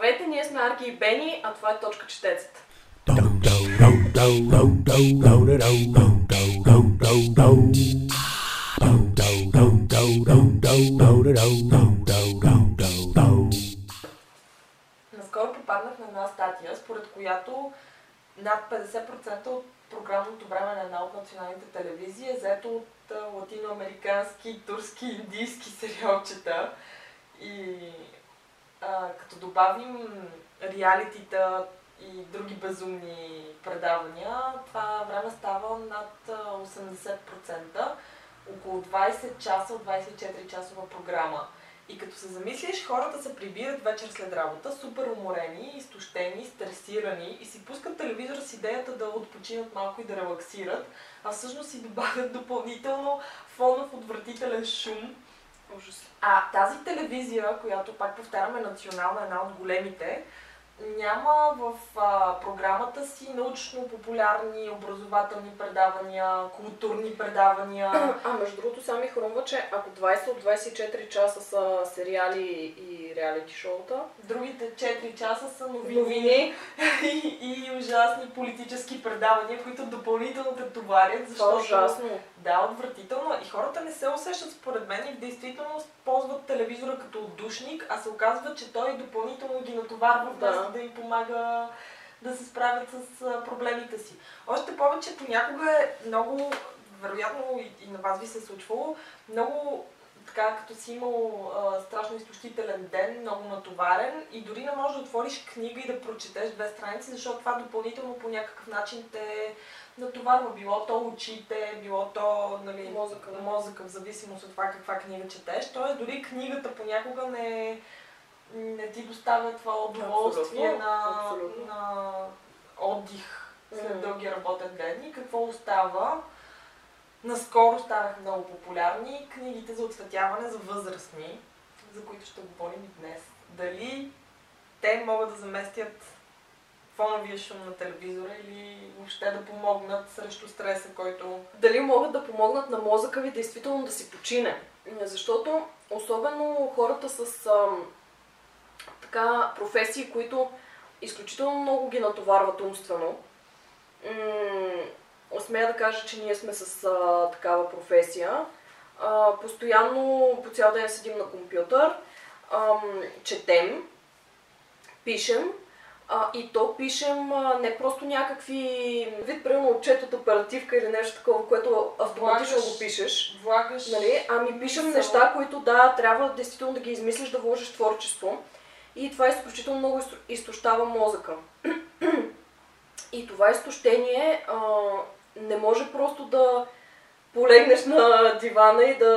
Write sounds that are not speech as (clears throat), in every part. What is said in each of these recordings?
Здравейте, ние сме Арки и Бени, а това е Точка Четецът. Наскоро попаднах на една статия, според която над 50% от програмното време на една от националните телевизии е заето от латиноамерикански, турски, индийски сериалчета. И като добавим реалитита и други безумни предавания, това време става над а, 80%, около 20 часа от 24 часова програма. И като се замислиш, хората се прибират вечер след работа, супер уморени, изтощени, стресирани и си пускат телевизора с идеята да отпочинат малко и да релаксират, а всъщност си добавят допълнително фонов отвратителен шум. Ужас. А тази телевизия, която пак повтаряме национална, една от големите, няма в а, програмата си научно-популярни, образователни предавания, културни предавания. (clears throat) А между другото, сами хрумва, че ако 20 от 24 часа са сериали и реалити шоута, Другите 4 часа са новини, новини, (laughs) и, и ужасни политически предавания, които допълнително те товарят, това е защото... ужасно. Да, отвратително. И хората не се усещат според мен и в действителност ползват телевизора като отдушник, а се оказва, че той допълнително ги натоварва Да. вместо да им помага да се справят с проблемите си. Още повече понякога е много, вероятно и, на вас ви се е случвало, много така, като си имал а, страшно изтощителен ден, много натоварен и дори не можеш да отвориш книга и да прочетеш две страници, защото това допълнително по някакъв начин те натоварва. Било то очите, било то нали, Мозъка, мозъка, в зависимост от това каква книга четеш. Тоест дори книгата понякога не, не ти доставя това удоволствие Абсолютно, на, абсолютно. на отдих след Мгм. дълги работен ден. И какво остава? Наскоро станаха много популярни книгите за оцветяване за възрастни, за които ще говорим и днес. Дали те могат да заместят фоновия шум на телевизора или въобще да помогнат срещу стреса, който Дали могат да помогнат на мозъка ви действително да си почине? Защото особено хората с ам, така професии, които изключително много ги натоварват умствено. М- смея да кажа, че ние сме с а, такава професия. А, постоянно по цял ден седим на компютър, ам, четем, пишем, а, и то пишем а, не просто някакви вид, примерно отчет от оперативка или нещо такова, което автоматично Влагаш- го пишеш. влагаш... Нали? Ами пишем неща, които да, трябва действително да ги измислиш, да вложиш творчество. И това изключително много изто- изтощава мозъка. (clears throat) И това изтощение а, не може просто да полегнеш на дивана и да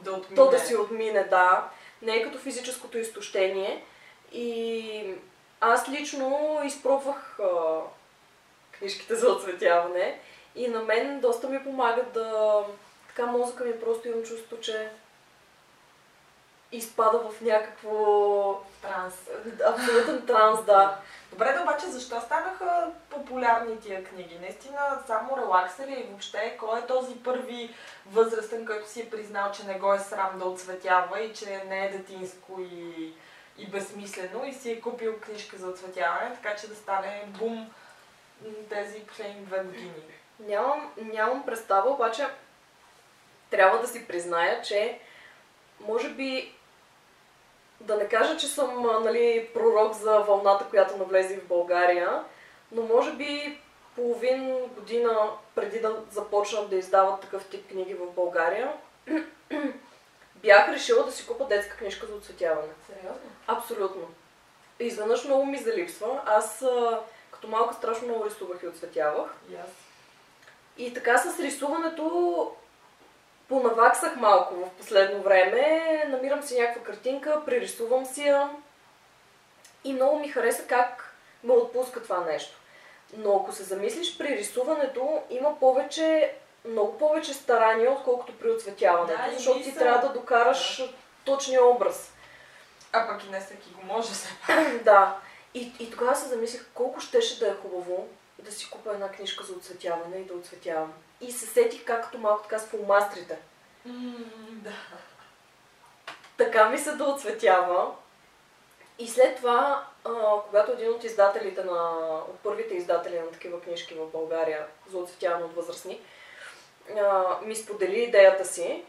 да отмине. то да си отмине, да. Не е като физическото изтощение. И аз лично изпробвах а, книжките за оцветяване и на мен доста ми помагат да... Така мозъка ми просто имам чувство, че изпада в някакво Транс. абсолютен транс, да. Добре, да обаче защо станаха популярни тия книги? Наистина само релакса ли и въобще? Кой е този първи възрастен, който си е признал, че не го е срам да оцветява и че не е детинско и, и безсмислено и си е купил книжка за оцветяване, така че да стане бум тези последни две години? Нямам, нямам представа, обаче трябва да си призная, че може би да не кажа, че съм нали, пророк за вълната, която навлезе в България, но може би половин година преди да започнат да издават такъв тип книги в България, (clears throat) бях решила да си купа детска книжка за оцветяване. Сериозно? Абсолютно. Изведнъж много ми залипсва. Аз като малка страшно много рисувах и оцветявах. Аз. И така с рисуването понаваксах малко в последно време. Намирам си някаква картинка, пририсувам си я. И много ми хареса как ме отпуска това нещо. Но ако се замислиш при рисуването, има повече, много повече старания, отколкото при оцветяването. Да, защото ти трябва да докараш точния образ. А пък и не всеки го може пак. (laughs) Да. И, и тогава се замислих колко щеше да е хубаво да си купа една книжка за оцветяване и да оцветявам. И се сетих как като малко така с фломастрите. М, Да. Така ми се да оцветява. И след това, а, когато един от издателите на, от първите издатели на такива книжки в България за оцветяване от възрастни, а, ми сподели идеята си,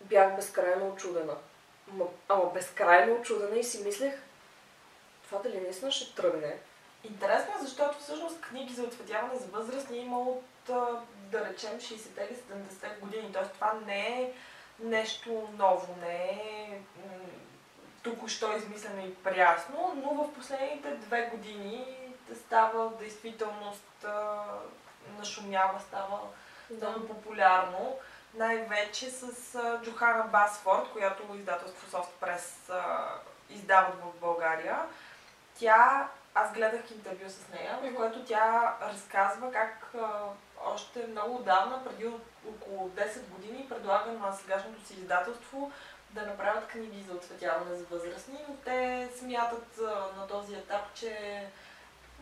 бях безкрайно очудена. Ама, ама безкрайно очудена и си мислех, това дали наистина ще тръгне. Интересно е, защото всъщност книги за оцветяване за възрастни има от, да речем, 60-те или 70-те години. Тоест това не е нещо ново, не е току-що измислено и прясно, но в последните две години става в действителност нашумява, става да. много популярно. Най-вече с Джохана Басфорд, която издателство Soft Press издават в България. Тя, аз гледах интервю с нея, в което тя разказва как още много отдавна, преди около 10 години, предлага на сегашното си издателство да направят книги за оцветяване за възрастни, но те смятат на този етап, че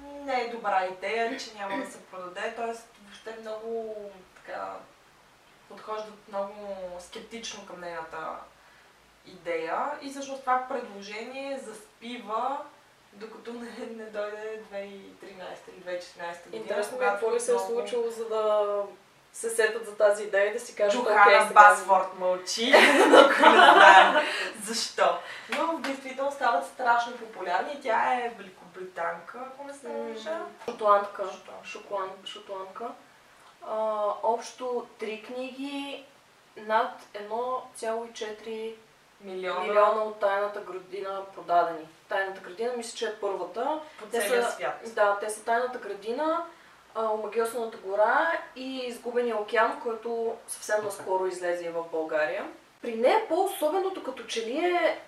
не е добра идея, че няма да се продаде, т.е. въобще много така подхождат много скептично към нейната идея и всъщност това предложение заспива докато не, не дойде 2013 или 2014 година. Интересно е какво ли се е случило, за да се сетят за тази идея и да си кажат, Джухана okay, Басворд мълчи, никой не знае защо. Но в действително стават страшно популярни. Тя е великобританка, ако не се лъжа. Шотландка. Шотландка. общо три книги, над 1,4 милиона. милиона от тайната градина продадени. Тайната градина, мисля, че е първата. По целия са, свят. Да, те са Тайната градина, Омагиосната гора и Изгубения океан, който съвсем наскоро излезе в България. При нея по-особеното като че ли е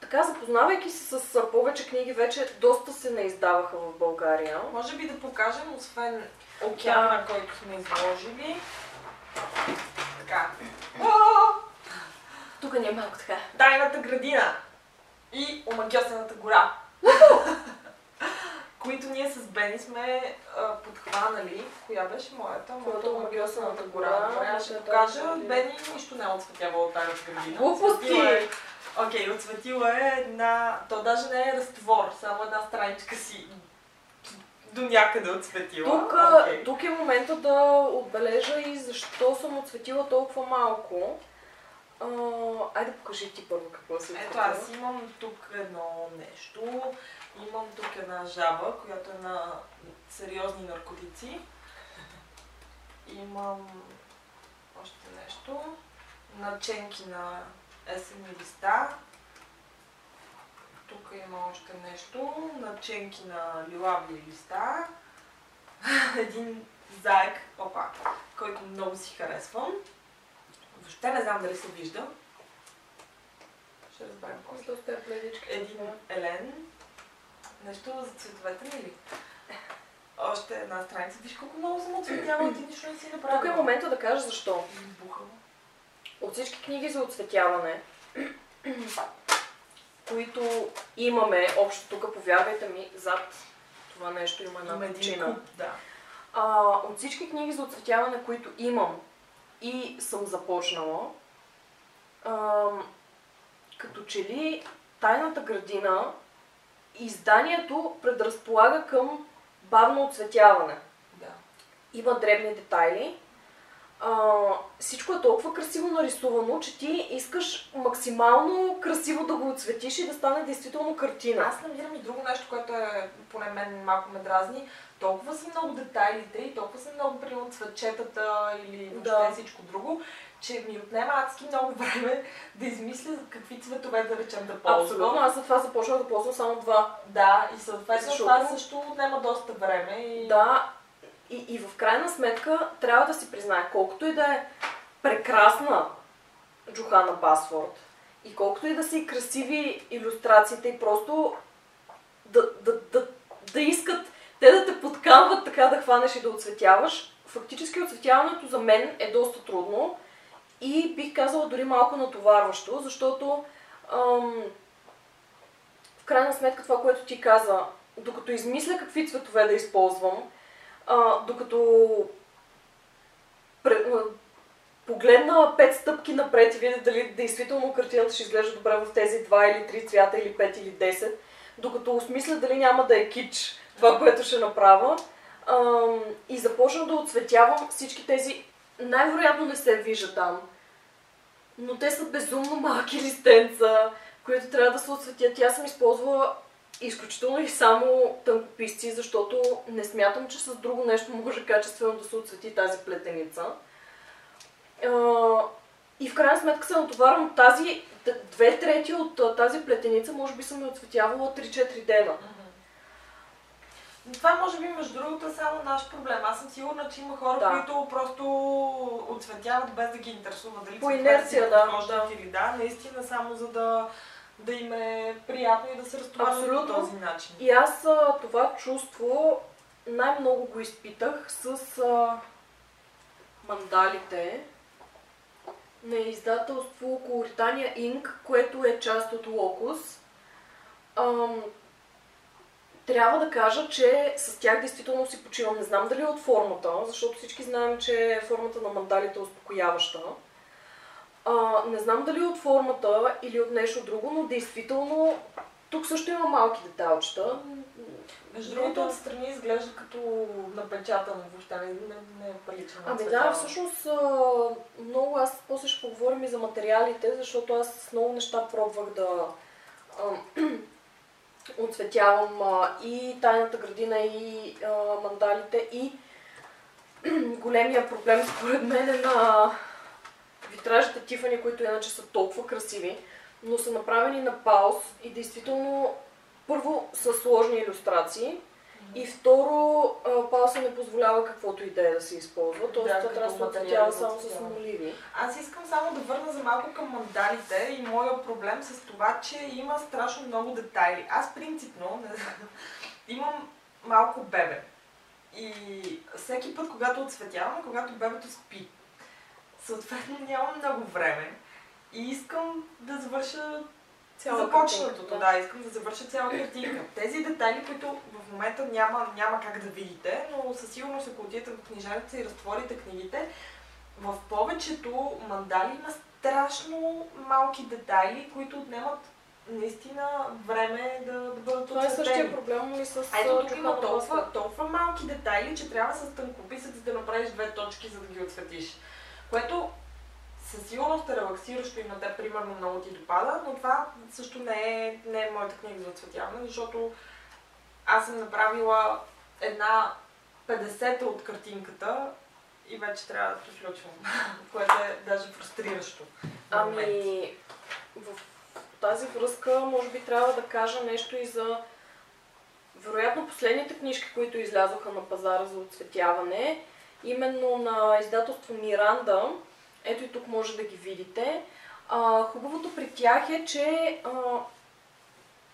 така, запознавайки се с повече книги, вече доста се не издаваха в България. Може би да покажем, освен океана, да. който сме изложили. Така. Тук ни е малко така. Тайната градина и Омагиосената гора. (laughs) които ние с Бени сме а, подхванали. Коя беше моята? Моята Омагиосената гора. Добре, ще покажа. Бени нищо не е отсветява от тази градина. Глупости! Е- Окей, okay, отсветила е една... То даже не е разтвор, само една страничка си до някъде отсветила. Тук, okay. тук е момента да отбележа и защо съм отсветила толкова малко. А, айде покажи ти първо какво се Ето аз имам тук едно нещо. Имам тук една жаба, която е на сериозни наркотици. Имам още нещо. Наченки на есени листа. Тук има още нещо. Наченки на лилави листа. (laughs) Един заек, опа, който много си харесвам. Въобще не знам дали се вижда. Ще разберем после. Един елен. Нещо за цветовете ли? Нали? Още една страница. Виж колко много съм оцветява, ти нищо не си направила. Тук е момента да кажа защо. Бухало. От всички книги за оцветяване, които имаме, общо тук, повярвайте ми, зад това нещо има една причина. Да. От всички книги за оцветяване, които имам и съм започнала, а, като че ли тайната градина, изданието предразполага към бавно оцветяване. Да. Има дребни детайли. А, всичко е толкова красиво нарисувано, че ти искаш максимално красиво да го отцветиш и да стане действително картина. Аз намирам и друго нещо, което е, поне мен малко ме дразни. Толкова са много детайлите и толкова са много, примерно, цветчетата или въобще да. всичко друго, че ми отнема адски много време да измисля какви цветове да речем да ползвам. Абсолютно, аз за това започнах да ползвам само два. Да, и съответно Защото... това също отнема доста време. И... Да, и, и в крайна сметка трябва да си признае, колкото и да е прекрасна Джохана Басфорд и колкото и да са и красиви иллюстрациите и просто да, да, да, да искат те да те подканват така да хванеш и да оцветяваш, фактически оцветяването за мен е доста трудно и бих казала дори малко натоварващо, защото ам, в крайна сметка това, което ти каза, докато измисля какви цветове да използвам, а, докато погледна пет стъпки напред и видя дали действително картината ще изглежда добре в тези два или три цвята, или пет или десет, докато осмисля дали няма да е кич това, което ще направя. Ам, и започна да отцветявам всички тези... Най-вероятно не се вижда там, но те са безумно малки (laughs) листенца, които трябва да се отцветят. Аз съм използвала изключително и само тънкописци, защото не смятам, че с друго нещо може качествено да се отцвети тази плетеница. И в крайна сметка се натоварвам тази, две трети от тази плетеница, може би съм я отцветявала 3-4 дена. Това може би, между другото, е само наш проблем. Аз съм сигурна, че има хора, да. които просто отцветяват без да ги интересува дали по инерция, да, да. или да, наистина само за да, да им е приятно и да се разтоварват по този начин. И аз това чувство най-много го изпитах с а, мандалите на издателство Колоритания Инк, което е част от Локус. Ам, трябва да кажа, че с тях действително си почивам. Не знам дали е от формата, защото всички знаем, че формата на мандалите е успокояваща. А, не знам дали от формата или от нещо друго, но действително тук също има малки деталчета. Между другото, отстрани изглежда като напечатано въобще, не, не, не е прилично. Ами да, всъщност много аз после ще поговорим и за материалите, защото аз с много неща пробвах да (clears throat) оцветявам а, и тайната градина, и а, мандалите, и (clears throat) големия проблем според мен е на витражите Тифани, които иначе са толкова красиви, но са направени на пауз и действително първо са сложни иллюстрации, и второ, пауса не позволява каквото и да е да се използва, т.е. да, трябва да се отцветява само с моливи. Аз искам само да върна за малко към мандалите и моя проблем с това, че има страшно много детайли. Аз принципно не знам, (laughs) имам малко бебе. И всеки път, когато отцветявам, когато бебето спи, съответно нямам много време и искам да завърша Цяла започнатото, да. да, искам да завърша цяла картинка. Тези детайли, които в момента няма, няма как да видите, но със сигурност ако отидете в книжарница и разтворите книгите, в повечето мандали има страшно малки детайли, които отнемат наистина време да, да бъдат Това е същия проблем и с Ето тук има толкова, толкова малки детайли, че трябва с тънкописък да направиш две точки, за да ги отсветиш. Което със сигурност е релаксиращо и на те примерно много ти допада, но това също не е, не е моята книга за оцветяване, защото аз съм направила една 50-та от картинката и вече трябва да приключвам, (laughs) което е даже фрустриращо. Ами, в тази връзка може би трябва да кажа нещо и за вероятно последните книжки, които излязоха на пазара за оцветяване, именно на издателство Миранда, ето и тук може да ги видите. А, хубавото при тях е, че а,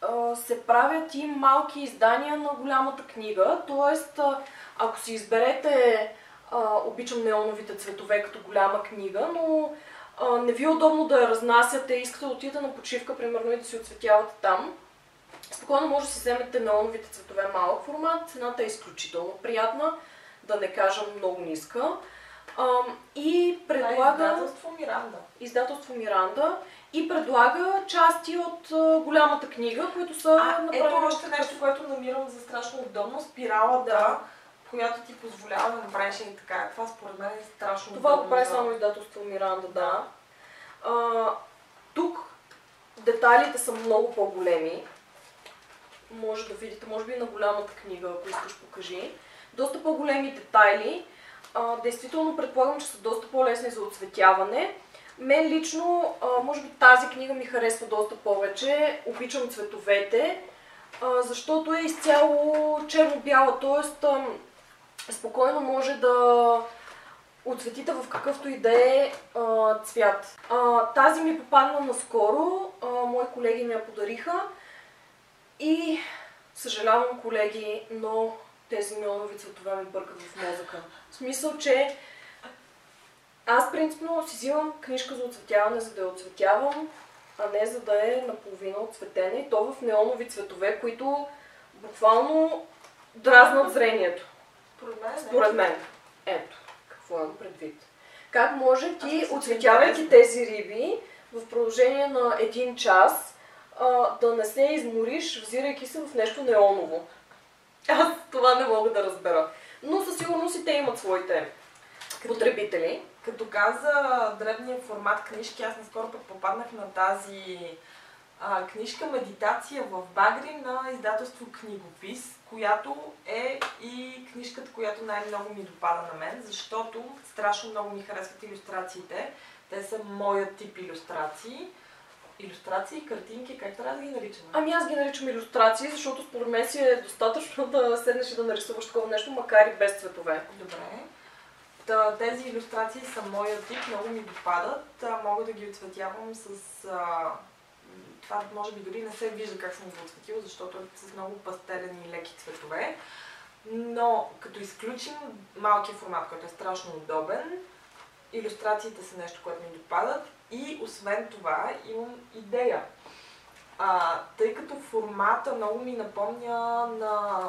а, се правят и малки издания на голямата книга. Тоест, ако си изберете, обичам неоновите цветове като голяма книга, но не ви е удобно да я разнасяте, искате да отидете на почивка, примерно и да си отцветявате там. Спокойно може да си вземете неоновите цветове малък формат. Цената е изключително приятна, да не кажа много ниска. А, и предлага... Е издателство Миранда. Издателство Миранда. И предлага части от а, голямата книга, които са а. Ето още нещо, което намирам за страшно удобно. Спиралата, да. която ти позволява да направиш и така. Това според мен е страшно Това удобно. Това прави само издателство Миранда, да. да. А, тук детайлите са много по-големи. Може да видите, може би на голямата книга, ако искаш покажи. Доста по-големи детайли а, действително предполагам, че са доста по-лесни за оцветяване. Мен лично, а, може би тази книга ми харесва доста повече. Обичам цветовете, а, защото е изцяло черно-бяла, т.е. спокойно може да отцветите в какъвто и да е цвят. А, тази ми попадна наскоро, а, мои колеги ми я подариха и съжалявам колеги, но тези неонови цветове ми бъркат в мозъка. В смисъл, че аз принципно си взимам книжка за оцветяване, за да я оцветявам, а не за да е наполовина оцветена и то в неонови цветове, които буквално дразнат зрението. Според мен. Според мен. Ето, какво имам предвид. как може ти, е оцветявайки тези риби, в продължение на един час, а, да не се измориш, взирайки се в нещо неоново. Аз това не мога да разбера. Но със сигурност и те имат своите потребители. Като каза древния формат книжки, аз наскоро пък попаднах на тази а, книжка Медитация в Багри на издателство Книгопис, която е и книжката, която най-много ми допада на мен, защото страшно много ми харесват иллюстрациите. Те са моят тип иллюстрации. Иллюстрации, картинки, как трябва да ги наричаме? Ами аз ги наричам иллюстрации, защото според мен си е достатъчно да седнеш и да нарисуваш такова нещо, макар и без цветове. Добре. Та, тези иллюстрации са моя тип, много ми допадат. Мога да ги оцветявам с... А, това може би дори не се вижда как съм ги оцветила, защото е с много пастелени и леки цветове. Но като изключим малкия формат, който е страшно удобен, иллюстрациите са нещо, което ми допадат и освен това имам идея. А, тъй като формата много ми напомня на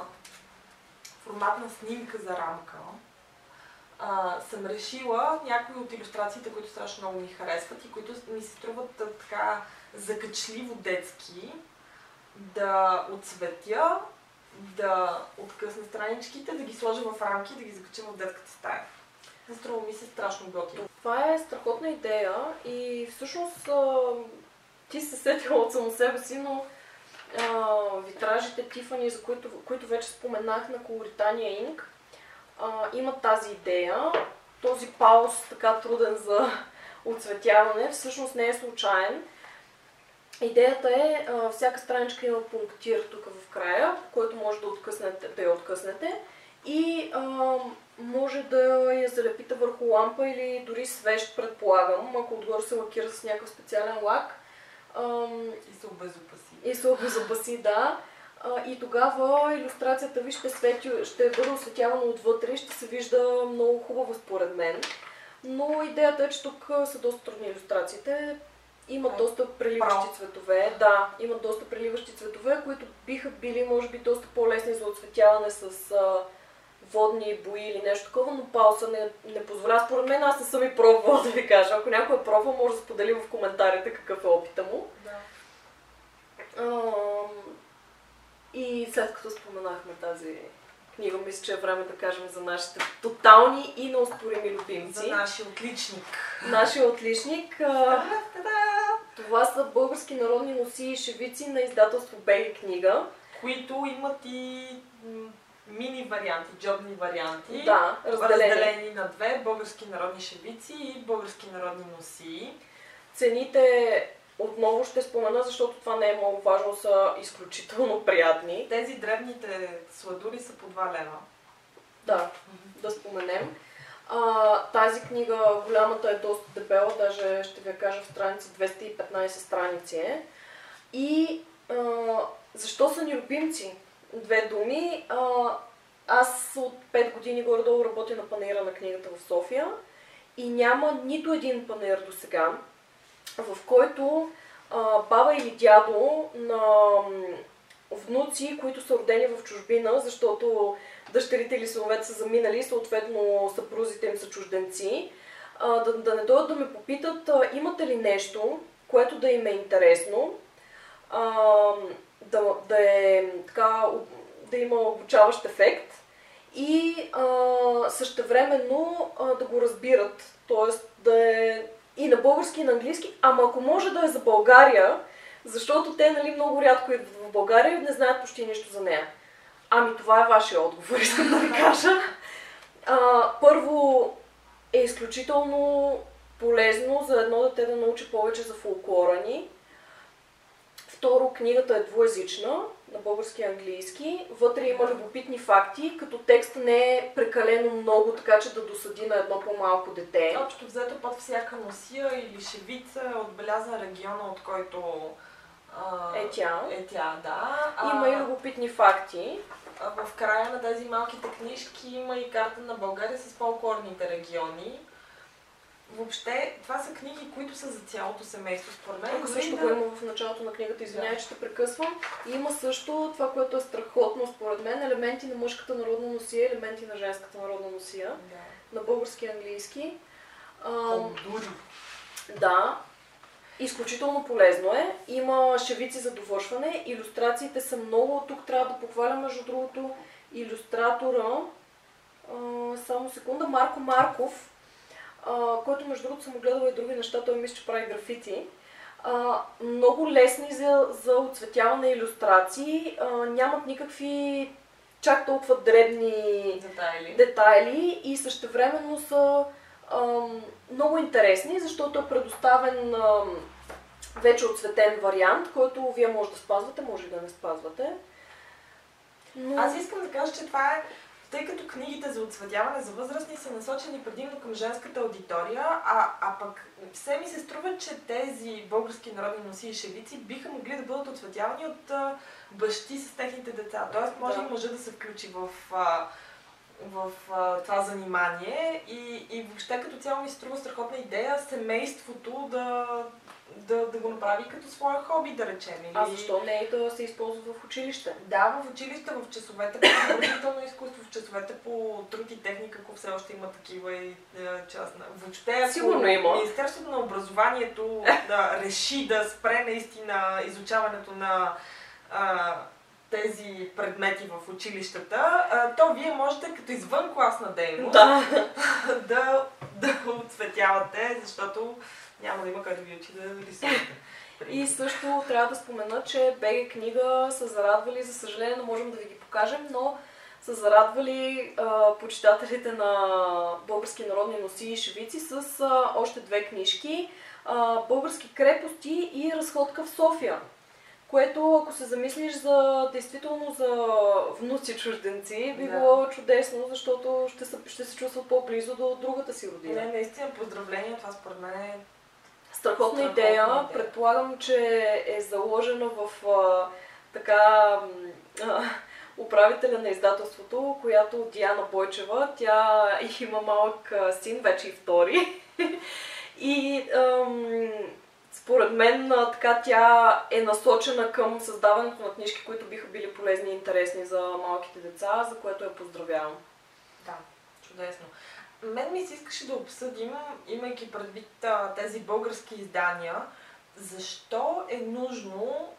формат на снимка за рамка, а, съм решила някои от иллюстрациите, които страшно много ми харесват и които ми се струват така закачливо детски, да отцветя, да откъсна страничките, да ги сложа в рамки да ги закача в детската стая. Струва ми се страшно готино. Това е страхотна идея и всъщност ти се сетила от само себе си, но а, витражите Тифани, за които, които вече споменах на Колоритания Инк, имат тази идея. Този пауз, така труден за оцветяване, всъщност не е случайен. Идеята е, а, всяка страничка има пунктир тук в края, който може да, да я откъснете и а, може да я залепите върху лампа или дори свещ, предполагам, ако отгоре се лакира с някакъв специален лак. И се обезопаси. и се обезопаси, да. А, и тогава иллюстрацията ви ще, свети, ще бъде осветявана отвътре и ще се вижда много хубаво според мен. Но идеята е, че тук са доста трудни иллюстрациите. Имат Е, доста преливащи право. цветове. Да, имат доста преливащи цветове, които биха били, може би, доста по-лесни за оцветяване с а, водни бои или нещо такова, но пауса не, не позволява. Според мен аз не съм и пробвала (laughs) да ви кажа. Ако някой е пробвал, може да сподели в коментарите какъв е опита му. Да. И след като споменахме тази книга, мисля, че е време да кажем за нашите тотални и неоспорими любимци. За нашия отличник. Нашия отличник. а, Това са български народни носи и шевици на издателство Бели книга. които имат и мини варианти, джобни варианти. Да, разделени. разделени на две български народни шевици и български народни носи. Цените отново ще спомена, защото това не е много важно, са изключително приятни. Тези древните сладури са по 2 лева. Да, да споменем. А, тази книга, голямата е доста дебела, даже ще ви я кажа в страници 215 страници е. И а, защо са ни любимци? Две думи. А, аз от 5 години горе-долу работя на панера на книгата в София и няма нито един панер до сега, в който а, баба или дядо на внуци, които са родени в чужбина, защото дъщерите или синовете са заминали, съответно съпрузите им са чужденци, а, да, да не дойдат да ме попитат а, имате ли нещо, което да им е интересно, а, да, да е така, да има обучаващ ефект и а, същевременно а, да го разбират, т.е. да е и на български, и на английски, ама ако може да е за България, защото те нали, много рядко идват в България и не знаят почти нищо за нея. Ами това е вашия отговор, (laughs) искам да ви кажа. А, първо е изключително полезно за едно дете да научи повече за фолклора ни. Второ, книгата е двуязична, на български и английски. Вътре има любопитни факти, като текста не е прекалено много, така че да досъди на едно по-малко дете. Общо взето под всяка носия или шевица е отбелязан региона, от който а, Е тя. е тя, да. А, Има и любопитни факти. а в края на тези малките книжки има и карта на България с фолклорните региони. Въобще, това са книги, които са за цялото семейство, според мен. Тук също да- го има в началото на книгата, извинявай, Да. че те прекъсвам. И има също това, което е страхотно според мен, елементи на мъжката народна носия, елементи на женската народна носия, Да. на български и английски. Ам, Дури. Да, изключително полезно е. Има шевици за довършване. Иллюстрациите са много. Тук трябва да похваля, между другото, иллюстратора. А, само секунда. Марко Марков, а, който между другото съм гледала и други неща. Той мисля, че прави графити. А, много лесни за, за отцветяване иллюстрации. А, нямат никакви чак толкова дребни Детайли. детайли и същевременно са ам, много интересни, защото е предоставен ам, вече отцветен вариант, който вие може да спазвате, може и да не спазвате. Но... Аз искам да кажа, че това е, тъй като книгите за отсветяване за възрастни са насочени предимно към женската аудитория, а, а пък все ми се струва, че тези български народни носи и шевици биха могли да бъдат отсветявани от а, бащи с техните деца. Тоест може Да. и мъжа да се включи в, а, в а, това занимание и, и въобще като цяло ми се струва страхотна идея семейството да, да, да го направи като своя хоби, да речем. Или... А защо не и да се използва в училище? Да, в училище, в часовете по изобразително изкуство, в часовете по труд и техника, ако все още има такива и е, частна. Въобще, ако Сигурно има. Министерството на образованието да реши да спре наистина изучаването на а, тези предмети в училищата, а, то вие можете като извън класна дейност Да. (laughs) да, да отцветявате, защото няма да има кой да ви учи да рисувате. (laughs) И също трябва да спомена, че БГ книга са зарадвали, за съжаление не можем да ви ги покажем, но са зарадвали а, почитателите на български народни носи и шевици с а, още две книжки а, Български крепости и Разходка в София. Което, ако се замислиш за действително за внуци чужденци, би Да. било чудесно, защото ще се, ще се чувстват по-близо до другата си родина. Не, наистина, поздравления, това според мен е Страхотна идея. идея. Предполагам, че е заложена в а, така а, управителя на издателството, която Диана Бойчева. Тя (laughs) има малък син, вече и втори. (laughs) и ам, според мен така тя е насочена към създаването на книжки, които биха били полезни и интересни за малките деца, за което я поздравявам. Да, чудесно. Мен ми се искаше да обсъдим, имайки предвид а, тези български издания, защо е нужно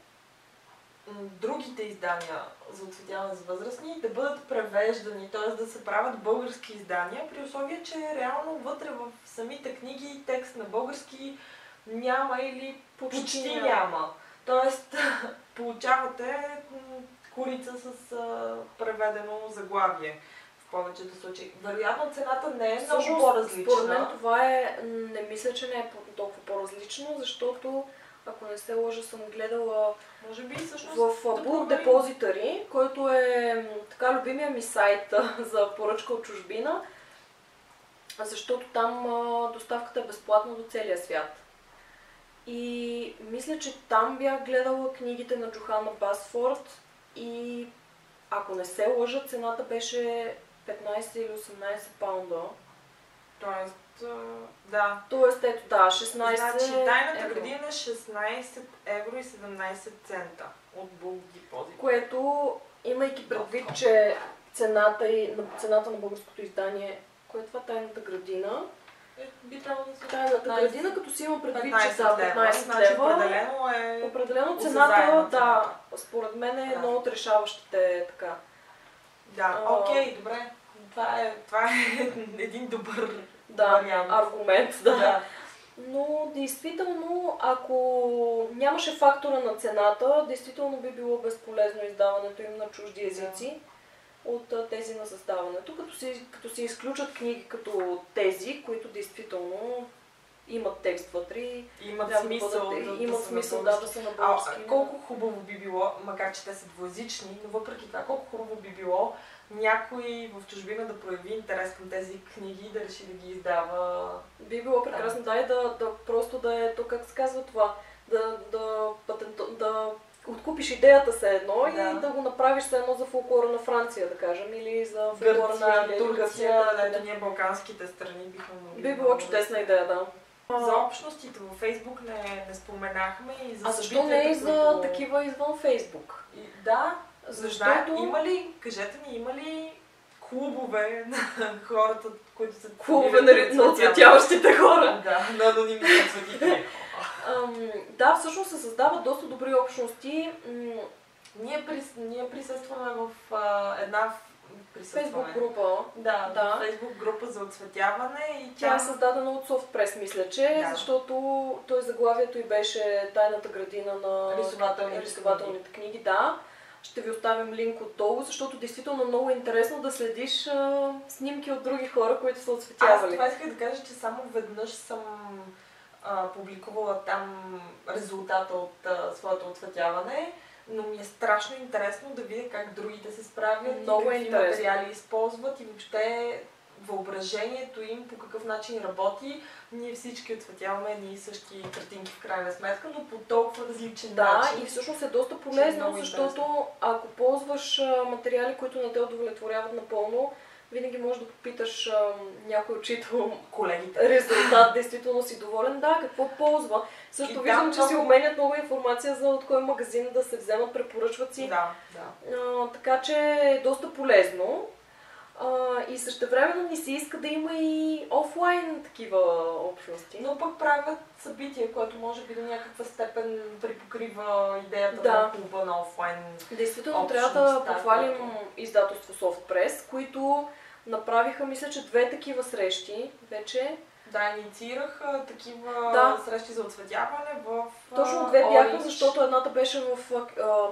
другите издания за отцветяване за възрастни да бъдат превеждани, т.е. да се правят български издания, при условие, че реално вътре в самите книги текст на български няма или почти, Почти няма. няма. Тоест, (laughs) получавате курица с преведено заглавие в повечето случаи. Вероятно цената не е много Всъщност, по-различна. Според мен това е, не мисля, че не е толкова по-различно, защото ако не се лъжа, съм гледала Може би всъщност в да Book проверим. Depository, който е така любимия ми сайт (laughs) за поръчка от чужбина, защото там доставката е безплатна до целия свят. И мисля, че там бях гледала книгите на Джохана Басфорд и ако не се лъжа, цената беше 15 или 18 паунда. Тоест, да. Тоест, ето да, 16 Значи, тайната евро. градина е 16 евро и 17 цента от Book Deposit. Което, имайки предвид, че цената, и, на, цената на българското издание, кое е това тайната градина? Е, би трябвало да се Тайната 15 градина, като си има предвид, 15 че да, лева. 15 Значи, лева, определено е... определено цената, да, според мен е Да. едно от решаващите така. Да, окей, добре. Това е, това е (laughs) един добър Да, вариант. аргумент, да. Да. Но действително, ако нямаше фактора на цената, действително би било безполезно издаването им на чужди езици от а, тези на създаването, като се, като се изключат книги като тези, които действително имат текст вътре и Имат да смисъл. бъдат, да, имат да смисъл да, да са на А, български. а колко хубаво би било, макар че те са двуязични, но въпреки това, колко хубаво би било някой в чужбина да прояви интерес към тези книги и да реши да ги издава. Би било прекрасно, да, и да, да просто да е, то как се казва това, да, да, патент, да откупиш идеята се едно Да. и да го направиш се едно за фолклора на Франция, да кажем, или за фолклора на Турция, Гърция, да, да. ние балканските страни бихме могли. Би да било чудесна да- идея, да. За общностите във Фейсбук не, не споменахме и за А защо не и за които- такива извън Фейсбук? И, да, Защото... Знае, има ли, кажете ми, има ли клубове на хората, които са Клубове на, на оцветяващите (laughs) хора. Да, на анонимните оцветители. Да, всъщност се създават доста добри общности. Ние, прис... ние присъстваме в а, една. Фейсбук група. Да, Да. Фейсбук група за оцветяване и Тя тя... е създадена от Softpress, мисля, че, Да. защото той заглавието и беше Тайната градина на Рисувателните рисувателните книги. Да. Ще ви оставим линк отдолу, защото действително много е интересно да следиш а, снимки от други хора, които са Аз оцветявали. това исках да кажа, че само веднъж съм а, публикувала там резултата от а, своето оцветяване, но ми е страшно интересно да видя как другите се справят, Много е какви интересно. материали използват и въобще въображението им по какъв начин работи. Ние всички оцветяваме едни и същи картинки в крайна сметка, но по толкова различен Да, начин. и всъщност е доста е полезно, много защото ако ползваш материали, които не те удовлетворяват напълно, винаги можеш да попиташ а, някой, чийто колегите. резултат действително си доволен. Да, какво ползва. Също И виждам, че си много- обменят много информация за от кой магазин да се вземат, препоръчват си. Да, да. А, така че е доста полезно. А, и същевременно ни се иска да има и офлайн такива общности. Но пък правят събития, което може би до някаква степен припокрива идеята Да. на клуба на офлайн. Действително общност, трябва да да, похвалим което- издателство Softpress, които направиха, мисля, че две такива срещи вече. Да, инициирах такива Да. срещи за оцветяване в Точно две бяха, защото едната беше в а,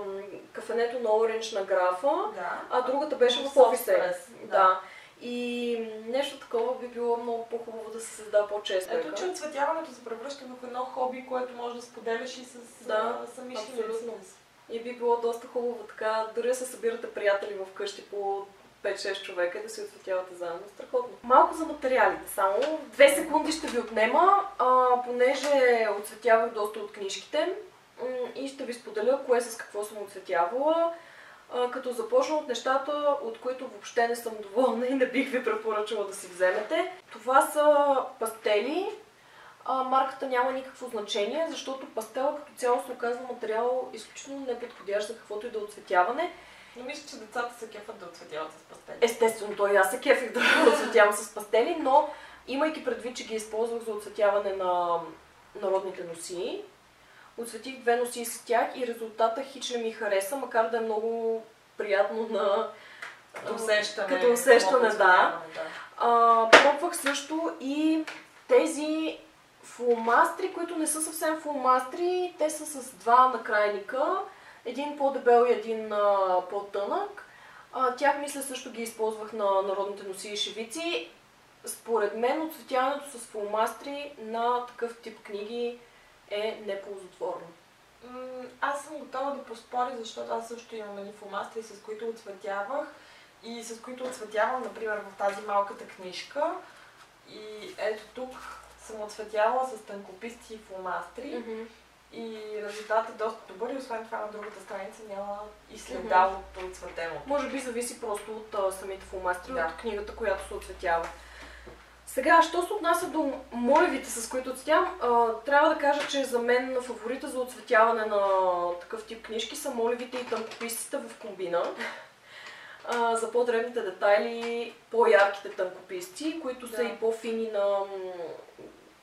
кафенето на Orange на графа, Да. а другата беше в Soft офиса. Press, Да. И нещо такова би било много по-хубаво да се създава по-често. Ето, че оцветяването се превръща в едно хоби, което можеш да споделяш и с Да, самишленици. И би било доста хубаво така, дори да се събирате приятели вкъщи по 5-6 човека и да си оцветявате заедно. Страхотно. Малко за материалите само. Две секунди ще ви отнема, а, понеже оцветявах доста от книжките и ще ви споделя кое с какво съм оцветявала. А, като започна от нещата, от които въобще не съм доволна и не бих ви препоръчала да си вземете. Това са пастели, а, марката няма никакво значение, защото пастела като цяло се оказва материал изключително неподходящ за каквото и да е оцветяване. Но мисля, че децата се кефат да оцветяват с пастели. Естествено, той аз се кефих да (laughs) оцветявам с пастели, но имайки предвид, че ги използвах за оцветяване на народните носии, оцветих две носии с тях и резултата хич не ми хареса, макар да е много приятно на... Като усещане. Като усещане, да. да. Пробвах също и тези фломастри, които не са съвсем фломастри, те са с два накрайника, един по-дебел и един а, по-тънък. А, тях мисля също ги използвах на народните носи и шевици. Според мен оцветяването с фломастри на такъв тип книги е неползотворно. Аз съм готова да поспоря, защото аз също имам едни фломастери, с които оцветявах и с които оцветявам, например, в тази малката книжка. И ето тук съм оцветявала с тънкописти фломастри и резултатът е доста добър и освен това на другата страница няма и следа от оцветено. Може би зависи просто от а, самите фломастри, Да. от книгата, която се оцветява. Сега, що се отнася до молевите, с които оцветявам, трябва да кажа, че за мен фаворита за оцветяване на такъв тип книжки са молевите и тънкописците в комбина. А, за по-древните детайли, по-ярките тънкописци, които са Да. и по-фини на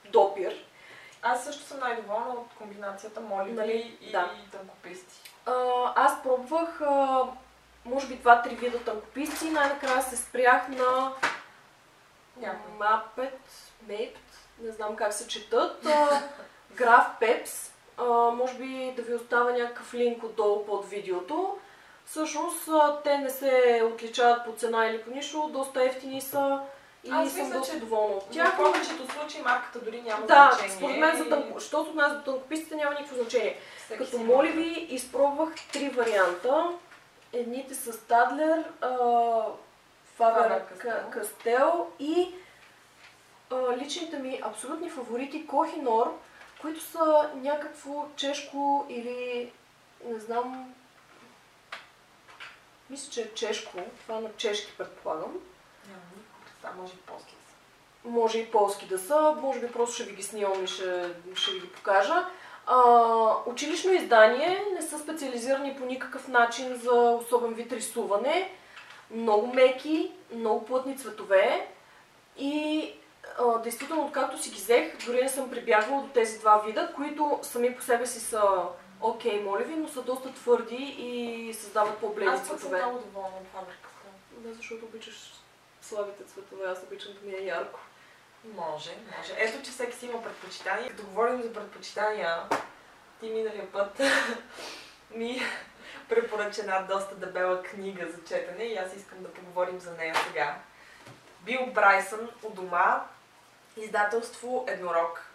допир. Аз също съм най-доволна от комбинацията моливи Нали? и Да. тънкописти. А, аз пробвах, а, може би, два-три вида тънкописци и най-накрая се спрях на. Мапет, Мейпт, не знам как се четат. А, (laughs) Граф Пепс. А, може би да ви оставя някакъв линк отдолу под видеото. Всъщност те не се отличават по цена или по нищо, доста ефтини са и Аз мисля, доста че доволна от В повечето случаи марката дори няма Да, значение. според мен за тънко, защото от нас до тънкописите няма никакво значение. всеки Като си моливи изпробвах три варианта. Едните с Тадлер, Фабер. Кастел и а, личните ми абсолютни фаворити Кохинор, които са някакво чешко или не знам. Мисля, че е чешко. Това е на чешки предполагам. Няма представа, може и полски да са. Може и полски да са, може би просто ще ви ги снимам и ще, ще ви ги покажа. А, училищно издание не са специализирани по никакъв начин за особен вид рисуване. много меки, много плътни цветове и а, действително, откакто си ги взех, дори не съм прибягвала до тези два вида, които сами по себе си са окей, okay, моля ви, но са доста твърди и създават по-бледи Аз пък съм цветове. много доволна от фабриката. Да, защото обичаш слабите цветове, аз обичам да ми е ярко. Може, може. Ето, че всеки си има предпочитания. Като говорим за предпочитания, ти миналия път (laughs) ми препоръча една доста дебела книга за четене и аз искам да поговорим за нея сега. Бил Брайсън у дома, издателство Еднорог.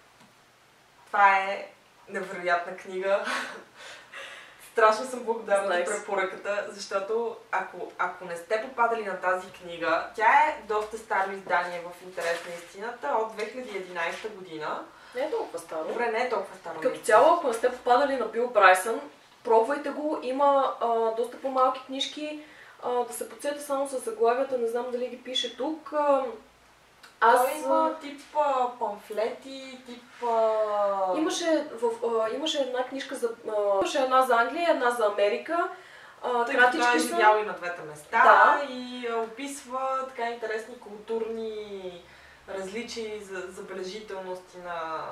Това е невероятна книга. (laughs) Страшно съм благодарна за препоръката, защото ако, ако не сте попадали на тази книга, тя е доста старо издание в интерес на истината от 2011 година. Не е толкова старо. Добре, не е толкова старо. Като цяло, ако не сте попадали на Бил Брайсън, пробвайте го. Има а, доста по-малки книжки. А, да се подсете само с заглавията, не знам дали ги пише тук. А, аз Той има тип а, памфлети, тип... А... Имаше, в, а, имаше една книжка за... А, имаше една за Англия, една за Америка. А, Тъй като той е живял и на двете места Да. и а, описва така интересни културни различия и за- забележителности на,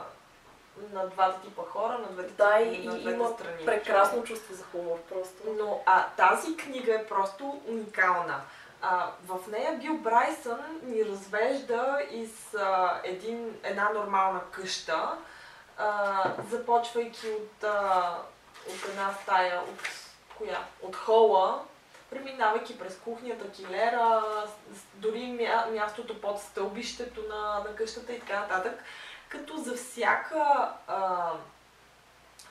на двата типа хора, на двете, Да, на и, и двете има страни. прекрасно чувство за хумор просто. Но а, тази книга е просто уникална. А, в нея Бил Брайсън ни развежда из а, един, една нормална къща, а, започвайки от, а, от една стая, от коя? От хола, преминавайки през кухнята, килера, дори мя, мястото под стълбището на, на къщата и така нататък. Като за всяка а,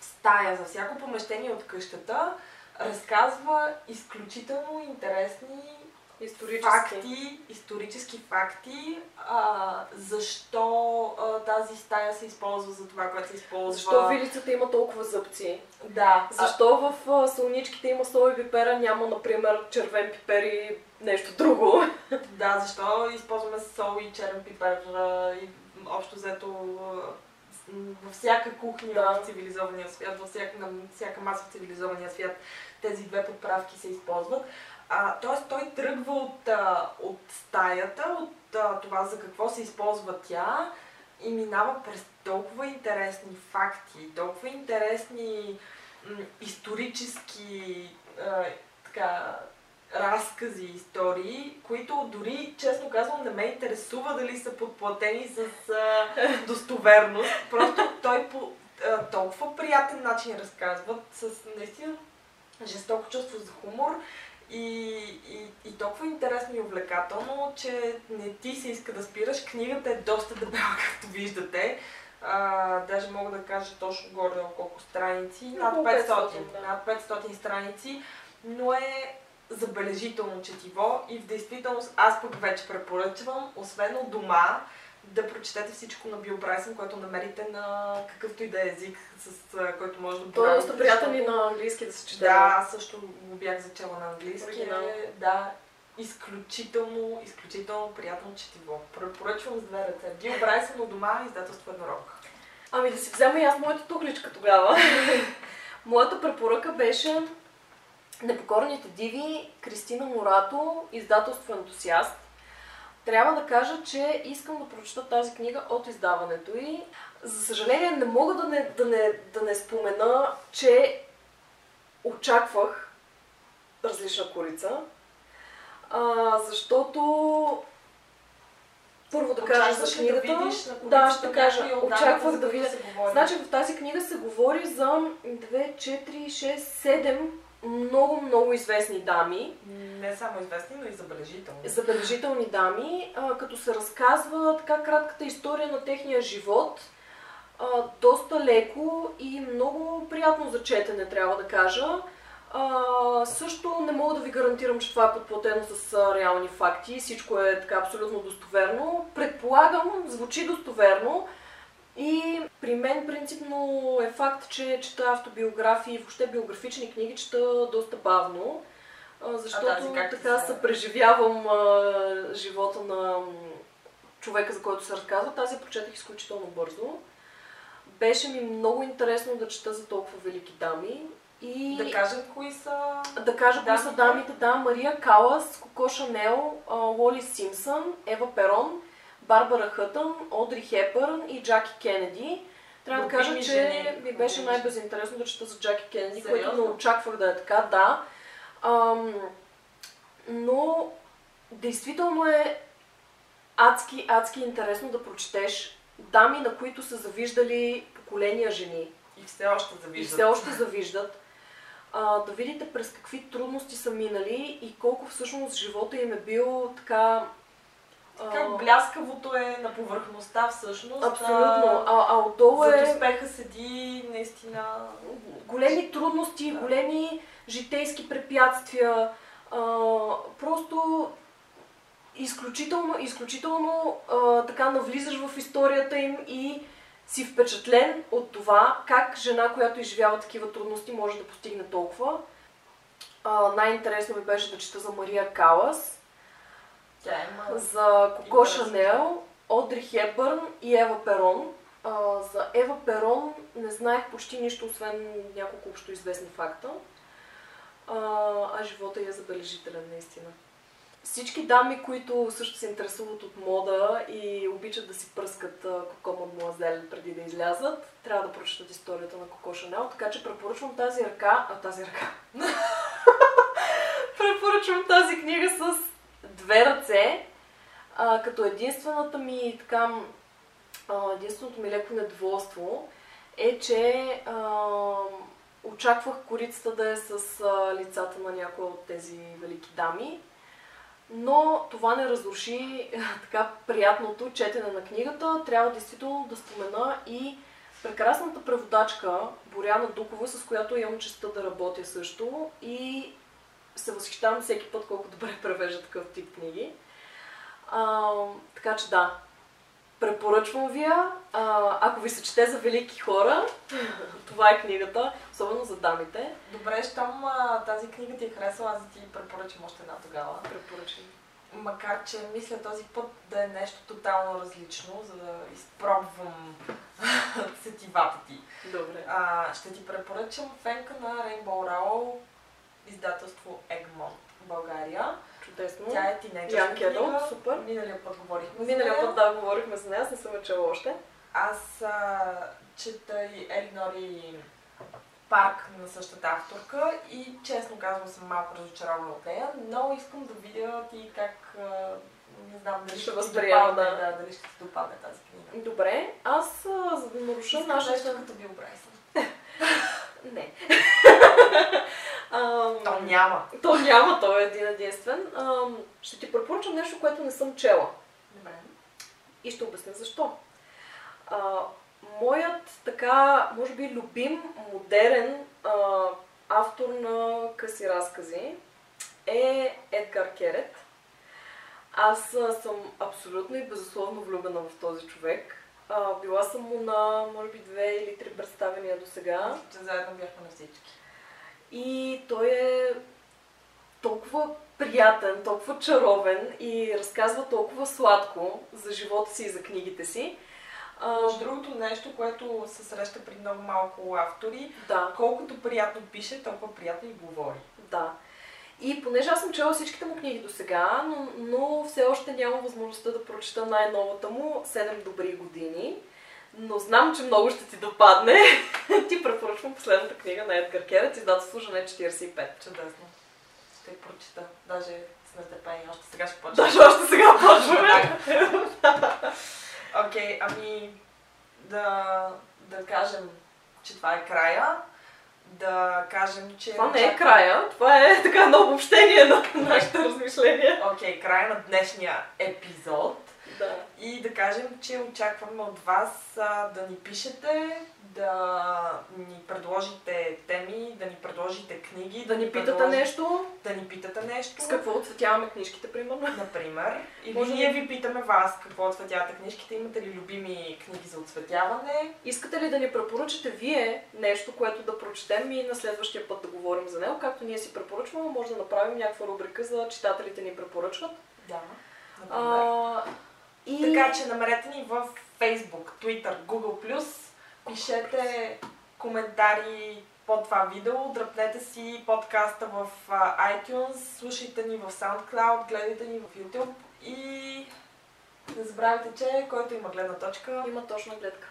стая, за всяко помещение от къщата, разказва изключително интересни Исторически. факти, исторически факти, а, защо а, тази стая се използва за това, което се използва. Защо вилицата има толкова зъбци? Да. Защо в а, солничките има соеви пипера, няма, например, червен пипер и нещо друго? А, (laughs) да, защо използваме сол и черен пипер а, и общо взето а, във всяка кухня Да. в цивилизования свят, във всяка, на всяка маса в цивилизования свят тези две подправки се използват. Тоест той тръгва от, а, от стаята, от а, това за какво се използва тя и минава през толкова интересни факти, толкова интересни м, исторически а, така, разкази, истории, които дори, честно казвам, не ме интересува дали са подплатени с а, (laughs) достоверност. Просто той по а, толкова приятен начин разказват, с наистина жестоко чувство за хумор и, и, и толкова интересно и увлекателно, че не ти се иска да спираш. Книгата е доста дебела, (laughs) както виждате. А, даже мога да кажа точно горе колко страници. Над Около 500. 500, да. Над 500 страници. Но е забележително четиво и в действителност аз пък вече препоръчвам, освен от дома, да прочетете всичко на Бил Брайсън, което намерите на какъвто и да е език, с който може да Той е доста приятен защото- и на английски да се чете. да, също го бях зачела на английски. Оригинал. Да, изключително, изключително приятно четиво. Препоръчвам с две ръце. Бил Брайсън от дома, издателство Еднорог. Ами да си взема и аз моята тухличка тогава. (laughs) Моята препоръка беше Непокорните диви, Кристина Морато, издателство Ентусиаст. Трябва да кажа, че искам да прочета тази книга от издаването й. За съжаление, не мога да не, да не, да не спомена, че очаквах различна корица. А, защото първо да кажа за ли да книгата. видиш да, ще кажа. Очаквах да видя. Значи в тази книга се говори за 2, 4, 6, 7 много, много известни дами, Не само известни, но и забележителни. забележителни дами, а, като се разказва така кратката история на техния живот, а, доста леко и много приятно за четене, трябва да кажа. А, също не мога да ви гарантирам, че това е подплатено с а, реални факти. Всичко е така абсолютно достоверно. Предполагам, звучи достоверно. И при мен принципно е факт, че чета автобиографии, въобще биографични книги, чета доста бавно. Защото А тази така се- съпреживявам а, живота на човека, за който се разказва. Тази прочетах изключително бързо. Беше ми много интересно да чета за толкова велики дами И Да кажем кои са... да кажа кои са Дамите. дамите. Да, Мария Калас, Коко Шанел, Лоли Симпсън, Ева Перон, Барбара Хътън, Одри Хепърн и Джаки Кенеди. Трябва да кажа, че ми беше най-безинтересно да чета за Джаки Кенеди, Сериозно? което не очаквах да е така, да. Ам, но действително е адски, адски интересно да прочетеш дами, на които са завиждали поколения жени И все още и завиждат. все още завиждат. А, да видите през какви трудности са минали и колко всъщност живота им е бил така... Как бляскавото е на повърхността всъщност. Абсолютно. А, а отдолу Зад е успеха седи наистина... големи трудности, Да. големи житейски препятствия. А, просто изключително, изключително а, така навлизаш в историята им и си впечатлен от това как жена, която изживява такива трудности, може да постигне толкова. Най-интересно ми беше да чета за Мария Калас, има... за Коко. Шанел, Одри Хепбърн и Ева Перон. А, за Ева Перон не знаех почти нищо, освен няколко общо известни факта. А, а живота й е забележителен, наистина. Всички дами, които също се интересуват от мода и обичат да си пръскат Коко Мадмуазел преди да излязат, трябва да прочетат историята на Коко Шанел, така че препоръчвам тази ръка, а тази ръка. (laughs) препоръчвам тази книга с две ръце, а, като единствената ми така, а, единственото ми леко недоволство е, че а, очаквах корицата да е с а, лицата на някоя от тези велики дами, но това не разруши (laughs) така приятното четене на книгата. Трябва действително да спомена и прекрасната преводачка Боряна Дукова, с която имам честа да работя също и се възхищавам всеки път колко добре (laughs) превежда такъв тип книги. А, така че да, препоръчвам ви я. Ако ви се чете за велики хора, (laughs) това е книгата, особено за дамите. Добре, щом тази книга ти е харесала, аз да ти препоръчам още една тогава. Препоръчвам. Макар, че мисля този път да е нещо тотално различно, за да изпробвам (laughs) сетивата ти. Добре. А, ще ти препоръчам фенка на Rainbow Rowell, издателство Egmont, България. Чудесно. Тя е тинейджърска Янки книга. Супер. Миналия път говорихме Миналия път да говорихме за нея, аз не съм я чела още. Аз а, чета и Елинори Парк на същата авторка и честно казвам съм малко разочарована от нея, но искам да видя ти как, а, не знам, дали Ще ще, възприема, да. да, дали ще ти допадне тази книга. Добре, аз за да наруша Искам нещо нашата... като Бил Брайсън. (laughs) Не. (laughs) Ам, То няма. То няма, той е един единствен. Ам, ще ти препоръчам нещо, което не съм чела. Добре. И ще обясня защо. А, моят така, може би, любим, модерен а, автор на къси разкази е Едгар Керет. Аз съм абсолютно и безусловно влюбена в този човек. А, била съм му на, може би, две или три представения до сега. Заедно бяхме на всички. И той е толкова приятен, толкова чаровен и разказва толкова сладко за живота си и за книгите си. Между другото нещо, което се среща при много малко автори, да, колкото приятно пише, толкова приятно и говори. да. И понеже аз съм чела всичките му книги до сега, но, но все още нямам възможността да прочета най-новата му 7 добри години. Но знам, че много ще ти допадне. (laughs) ти препоръчвам последната книга на Едгар Керет, издателство Жене 45. Чудесно. Ще я прочита. Даже с нетърпение. Още сега ще почна. Даже още сега почваме. (laughs) Окей, ами да, да кажем, че това е края. Да кажем, че... Това не е края, това е (laughs) така едно обобщение на нашите размишления. Окей, края на днешния епизод. Да. И да кажем, че очакваме от вас а, да ни пишете, да ни предложите теми, да ни предложите книги, Да ни питате предложите- нещо, Да ни питате нещо. с какво отцветяваме книжките, примерно. Например. Или Може ние ви питаме вас какво отцветявате книжките. Имате ли любими книги за отцветяване? Искате ли да ни препоръчате вие нещо, което да прочетем и на следващия път да говорим за него, както ние си препоръчваме, може да направим някаква рубрика за читателите ни препоръчват. Да. Например. А, и... Така че намерете ни в Facebook, Twitter, Google+. Пишете коментари, под това видео, дръпнете си подкаста в iTunes, слушайте ни в SoundCloud, гледайте ни в YouTube и не забравяйте, че който има гледна точка, Има точна гледка.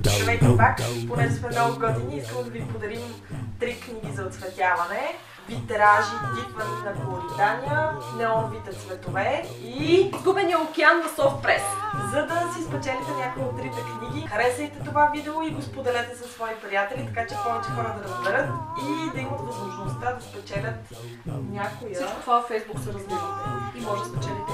Здравейте пак, понеже сме много готини, искам да ви подарим три книги за оцветяване. Витражи, дипване на колоритания, неоновите цветове и Изгубения океан на софтпрес. за да си спечелите някои от трите книги, харесайте това видео и го споделете със свои приятели, така че повече хора да разберат и да имат възможността да спечелят някоя. Всичко това във Facebook се развива. И може да спечелите.